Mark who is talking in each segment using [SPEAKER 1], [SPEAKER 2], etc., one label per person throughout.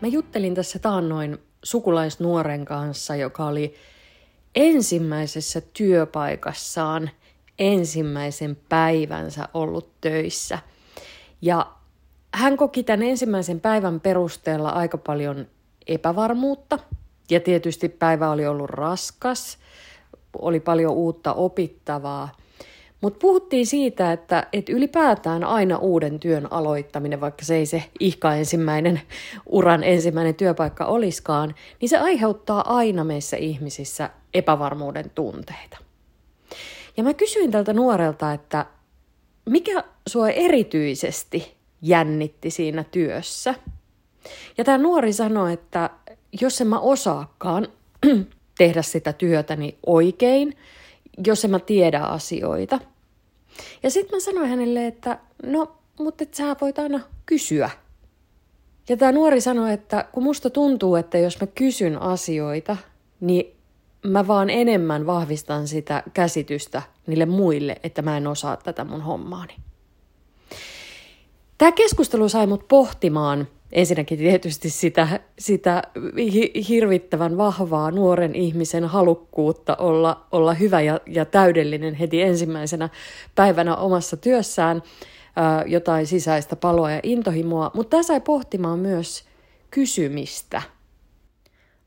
[SPEAKER 1] Mä juttelin tässä taannoin sukulaisnuoren kanssa, joka oli ensimmäisessä työpaikassaan ensimmäisen päivänsä ollut töissä. Ja hän koki tämän ensimmäisen päivän perusteella aika paljon epävarmuutta. Ja tietysti päivä oli ollut raskas, oli paljon uutta opittavaa – mutta puhuttiin siitä, että, että ylipäätään aina uuden työn aloittaminen, vaikka se ei se ihka ensimmäinen uran ensimmäinen työpaikka oliskaan, niin se aiheuttaa aina meissä ihmisissä epävarmuuden tunteita. Ja mä kysyin tältä nuorelta, että mikä sua erityisesti jännitti siinä työssä? Ja tämä nuori sanoi, että jos en mä osaakaan tehdä sitä työtäni oikein, jos en mä tiedä asioita – ja sitten mä sanoin hänelle, että no, mutta et sä voit aina kysyä. Ja tämä nuori sanoi, että kun musta tuntuu, että jos mä kysyn asioita, niin mä vaan enemmän vahvistan sitä käsitystä niille muille, että mä en osaa tätä mun hommaani. Tämä keskustelu sai mut pohtimaan ensinnäkin tietysti sitä, sitä hirvittävän vahvaa nuoren ihmisen halukkuutta olla, olla hyvä ja, ja täydellinen heti ensimmäisenä päivänä omassa työssään, ää, jotain sisäistä paloa ja intohimoa, mutta tämä sai pohtimaan myös kysymistä.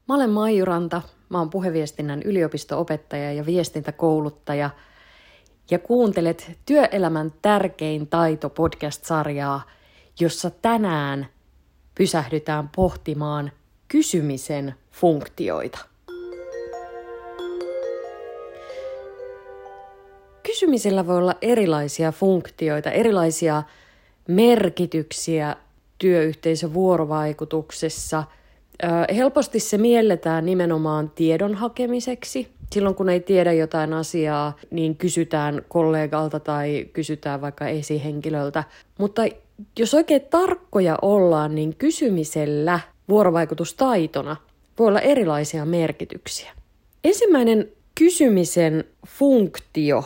[SPEAKER 1] Mä olen Maijuranta, mä oon puheviestinnän yliopisto-opettaja ja viestintäkouluttaja, ja kuuntelet Työelämän tärkein taito podcast-sarjaa, jossa tänään – pysähdytään pohtimaan kysymisen funktioita. Kysymisellä voi olla erilaisia funktioita, erilaisia merkityksiä työyhteisön vuorovaikutuksessa. Helposti se mielletään nimenomaan tiedon hakemiseksi. Silloin kun ei tiedä jotain asiaa, niin kysytään kollegalta tai kysytään vaikka esihenkilöltä. Mutta jos oikein tarkkoja ollaan, niin kysymisellä vuorovaikutustaitona voi olla erilaisia merkityksiä. Ensimmäinen kysymisen funktio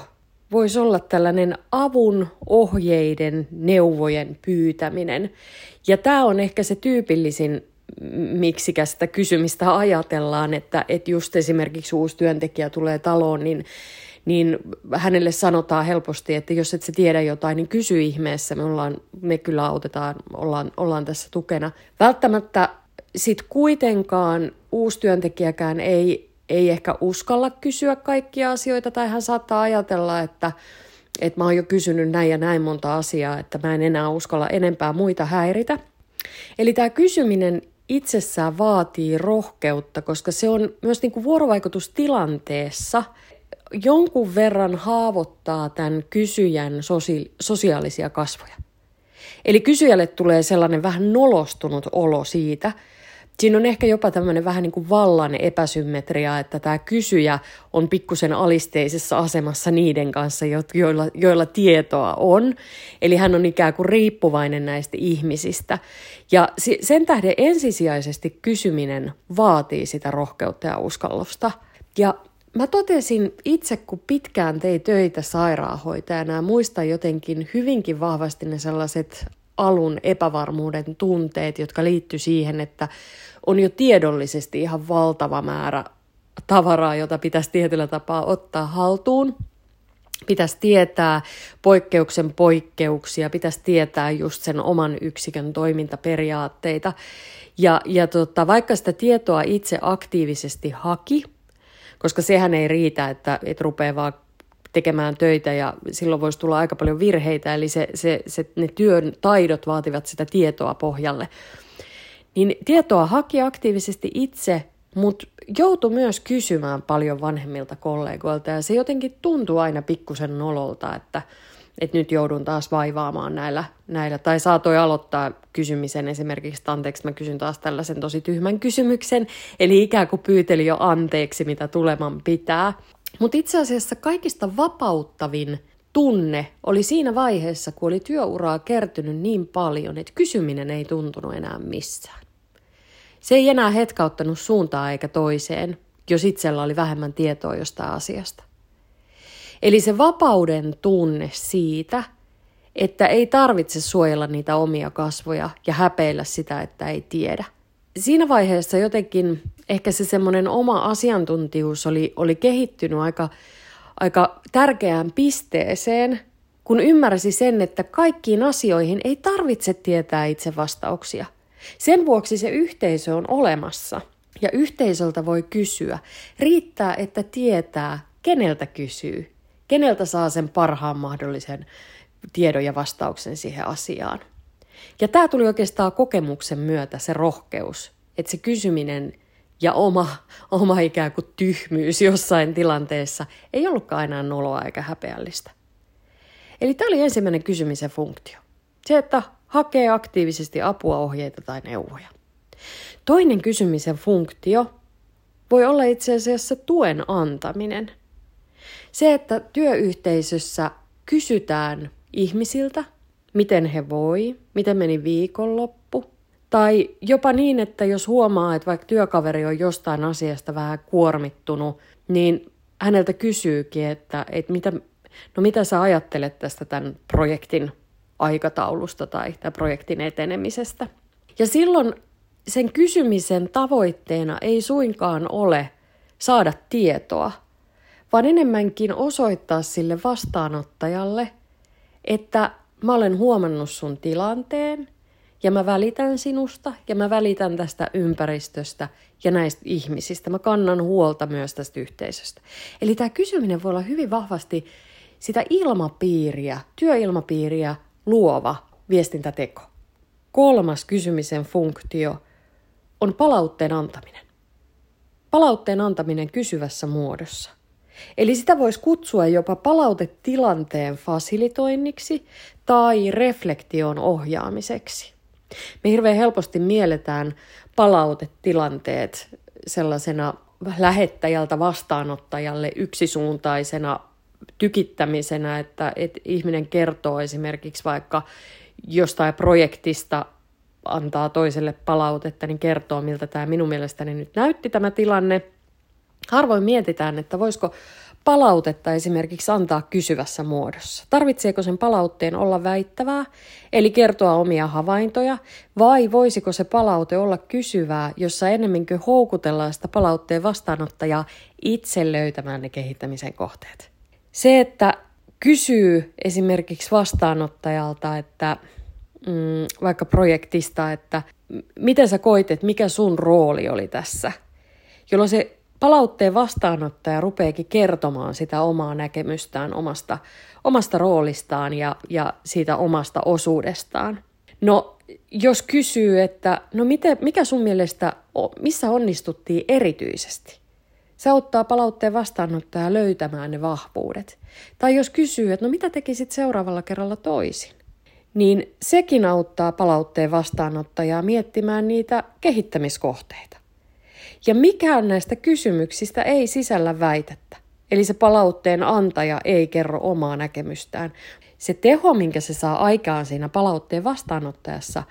[SPEAKER 1] voisi olla tällainen avun, ohjeiden, neuvojen pyytäminen. Ja tämä on ehkä se tyypillisin, miksikä sitä kysymistä ajatellaan, että, että just esimerkiksi uusi työntekijä tulee taloon, niin niin hänelle sanotaan helposti, että jos et sä tiedä jotain, niin kysy ihmeessä, me, ollaan, me kyllä autetaan, ollaan, ollaan tässä tukena. Välttämättä sitten kuitenkaan uusi työntekijäkään ei, ei ehkä uskalla kysyä kaikkia asioita, tai hän saattaa ajatella, että, että mä oon jo kysynyt näin ja näin monta asiaa, että mä en enää uskalla enempää muita häiritä. Eli tämä kysyminen itsessään vaatii rohkeutta, koska se on myös niin kuin vuorovaikutustilanteessa – jonkun verran haavoittaa tämän kysyjän sosi- sosiaalisia kasvoja. Eli kysyjälle tulee sellainen vähän nolostunut olo siitä, Siinä on ehkä jopa tämmöinen vähän niin kuin vallan epäsymmetria, että tämä kysyjä on pikkusen alisteisessa asemassa niiden kanssa, joilla, joilla tietoa on. Eli hän on ikään kuin riippuvainen näistä ihmisistä. Ja sen tähden ensisijaisesti kysyminen vaatii sitä rohkeutta ja uskallusta. Ja Mä totesin itse, kun pitkään tein töitä sairaanhoitajana ja muistan jotenkin hyvinkin vahvasti ne sellaiset alun epävarmuuden tunteet, jotka liittyy siihen, että on jo tiedollisesti ihan valtava määrä tavaraa, jota pitäisi tietyllä tapaa ottaa haltuun. Pitäisi tietää poikkeuksen poikkeuksia, pitäisi tietää just sen oman yksikön toimintaperiaatteita. Ja, ja tota, vaikka sitä tietoa itse aktiivisesti haki, koska sehän ei riitä, että, että rupeaa vaan tekemään töitä ja silloin voisi tulla aika paljon virheitä, eli se, se, se, ne työn taidot vaativat sitä tietoa pohjalle. Niin tietoa haki aktiivisesti itse, mutta joutui myös kysymään paljon vanhemmilta kollegoilta ja se jotenkin tuntuu aina pikkusen nololta, että, että nyt joudun taas vaivaamaan näillä, näillä. Tai saatoi aloittaa kysymisen esimerkiksi, että anteeksi mä kysyn taas tällaisen tosi tyhmän kysymyksen, eli ikään kuin pyyteli jo anteeksi, mitä tuleman pitää. Mutta itse asiassa kaikista vapauttavin tunne oli siinä vaiheessa, kun oli työuraa kertynyt niin paljon, että kysyminen ei tuntunut enää missään. Se ei enää hetkauttanut suuntaa eikä toiseen, jos itsellä oli vähemmän tietoa jostain asiasta. Eli se vapauden tunne siitä, että ei tarvitse suojella niitä omia kasvoja ja häpeillä sitä, että ei tiedä. Siinä vaiheessa jotenkin ehkä se semmoinen oma asiantuntijuus oli, oli kehittynyt aika, aika tärkeään pisteeseen, kun ymmärsi sen, että kaikkiin asioihin ei tarvitse tietää itse vastauksia. Sen vuoksi se yhteisö on olemassa ja yhteisöltä voi kysyä. Riittää, että tietää, keneltä kysyy, keneltä saa sen parhaan mahdollisen tiedon ja vastauksen siihen asiaan. Ja tämä tuli oikeastaan kokemuksen myötä se rohkeus, että se kysyminen ja oma, oma ikään kuin tyhmyys jossain tilanteessa ei ollutkaan enää noloa eikä häpeällistä. Eli tämä oli ensimmäinen kysymisen funktio. Se, että hakee aktiivisesti apua, ohjeita tai neuvoja. Toinen kysymisen funktio voi olla itse asiassa tuen antaminen. Se, että työyhteisössä kysytään ihmisiltä, miten he voi, miten meni viikonloppu, tai jopa niin, että jos huomaa, että vaikka työkaveri on jostain asiasta vähän kuormittunut, niin häneltä kysyykin, että, että mitä, no mitä sä ajattelet tästä tämän projektin aikataulusta tai tämän projektin etenemisestä. Ja silloin sen kysymisen tavoitteena ei suinkaan ole saada tietoa, vaan enemmänkin osoittaa sille vastaanottajalle, että mä olen huomannut sun tilanteen ja mä välitän sinusta ja mä välitän tästä ympäristöstä ja näistä ihmisistä. Mä kannan huolta myös tästä yhteisöstä. Eli tämä kysyminen voi olla hyvin vahvasti sitä ilmapiiriä, työilmapiiriä luova viestintäteko. Kolmas kysymisen funktio on palautteen antaminen. Palautteen antaminen kysyvässä muodossa. Eli sitä voisi kutsua jopa palautetilanteen fasilitoinniksi tai reflektion ohjaamiseksi. Me hirveän helposti mielletään palautetilanteet sellaisena lähettäjältä vastaanottajalle yksisuuntaisena tykittämisenä, että, että ihminen kertoo esimerkiksi vaikka jostain projektista antaa toiselle palautetta, niin kertoo, miltä tämä minun mielestäni nyt näytti tämä tilanne. Harvoin mietitään, että voisiko palautetta esimerkiksi antaa kysyvässä muodossa. Tarvitseeko sen palautteen olla väittävää, eli kertoa omia havaintoja, vai voisiko se palaute olla kysyvää, jossa ennemminkin houkutellaan sitä palautteen vastaanottajaa itse löytämään ne kehittämisen kohteet. Se, että kysyy esimerkiksi vastaanottajalta, että mm, vaikka projektista, että miten sä koit, että mikä sun rooli oli tässä, jolloin se palautteen vastaanottaja rupeekin kertomaan sitä omaa näkemystään omasta, omasta roolistaan ja, ja siitä omasta osuudestaan. No, jos kysyy, että no miten, mikä sun mielestä, missä onnistuttiin erityisesti? Se auttaa palautteen vastaanottaja löytämään ne vahvuudet. Tai jos kysyy, että no mitä tekisit seuraavalla kerralla toisin? Niin sekin auttaa palautteen vastaanottajaa miettimään niitä kehittämiskohteita. Ja mikään näistä kysymyksistä ei sisällä väitettä. Eli se palautteen antaja ei kerro omaa näkemystään. Se teho, minkä se saa aikaan siinä palautteen vastaanottajassa,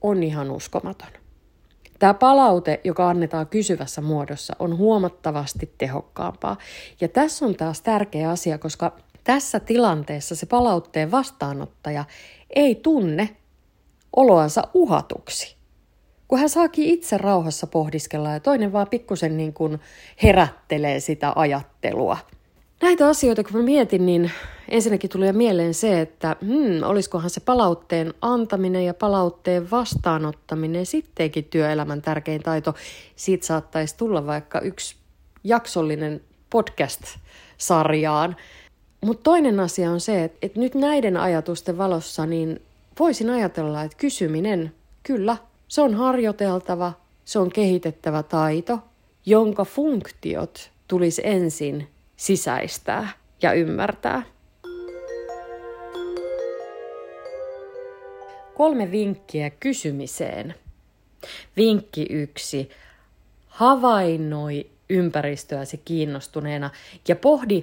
[SPEAKER 1] on ihan uskomaton. Tämä palaute, joka annetaan kysyvässä muodossa, on huomattavasti tehokkaampaa. Ja tässä on taas tärkeä asia, koska tässä tilanteessa se palautteen vastaanottaja ei tunne oloansa uhatuksi kun hän saakin itse rauhassa pohdiskella ja toinen vaan pikkusen niin kuin herättelee sitä ajattelua. Näitä asioita kun mä mietin, niin ensinnäkin tuli mieleen se, että hmm, olisikohan se palautteen antaminen ja palautteen vastaanottaminen sittenkin työelämän tärkein taito. Siitä saattaisi tulla vaikka yksi jaksollinen podcast-sarjaan. Mutta toinen asia on se, että, nyt näiden ajatusten valossa niin voisin ajatella, että kysyminen kyllä se on harjoiteltava, se on kehitettävä taito, jonka funktiot tulisi ensin sisäistää ja ymmärtää. Kolme vinkkiä kysymiseen. Vinkki yksi. Havainnoi ympäristöäsi kiinnostuneena ja pohdi,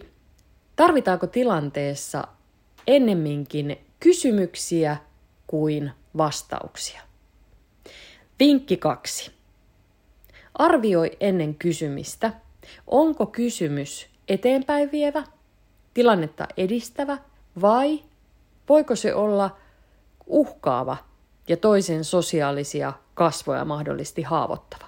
[SPEAKER 1] tarvitaanko tilanteessa ennemminkin kysymyksiä kuin vastauksia. Vinkki kaksi. Arvioi ennen kysymistä, onko kysymys eteenpäin vievä tilannetta edistävä vai voiko se olla uhkaava ja toisen sosiaalisia kasvoja mahdollisesti haavoittava.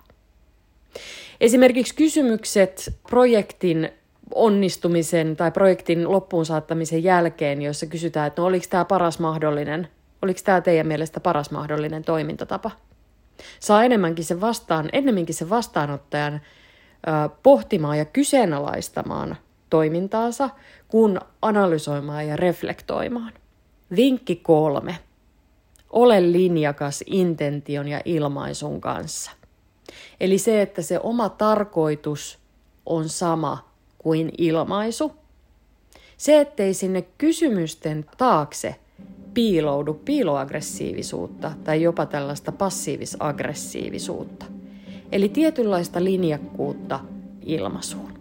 [SPEAKER 1] Esimerkiksi kysymykset projektin onnistumisen tai projektin loppuun saattamisen jälkeen, joissa kysytään, että no oliko tämä paras mahdollinen, oliko tämä teidän mielestä paras mahdollinen toimintatapa. Saa enemmänkin se vastaan, ennemminkin se vastaanottajan ö, pohtimaan ja kyseenalaistamaan toimintaansa, kuin analysoimaan ja reflektoimaan. Vinkki kolme. Ole linjakas intention ja ilmaisun kanssa. Eli se, että se oma tarkoitus on sama kuin ilmaisu. Se, ettei sinne kysymysten taakse piiloudu piiloaggressiivisuutta tai jopa tällaista passiivis-aggressiivisuutta. Eli tietynlaista linjakkuutta ilmaisuun.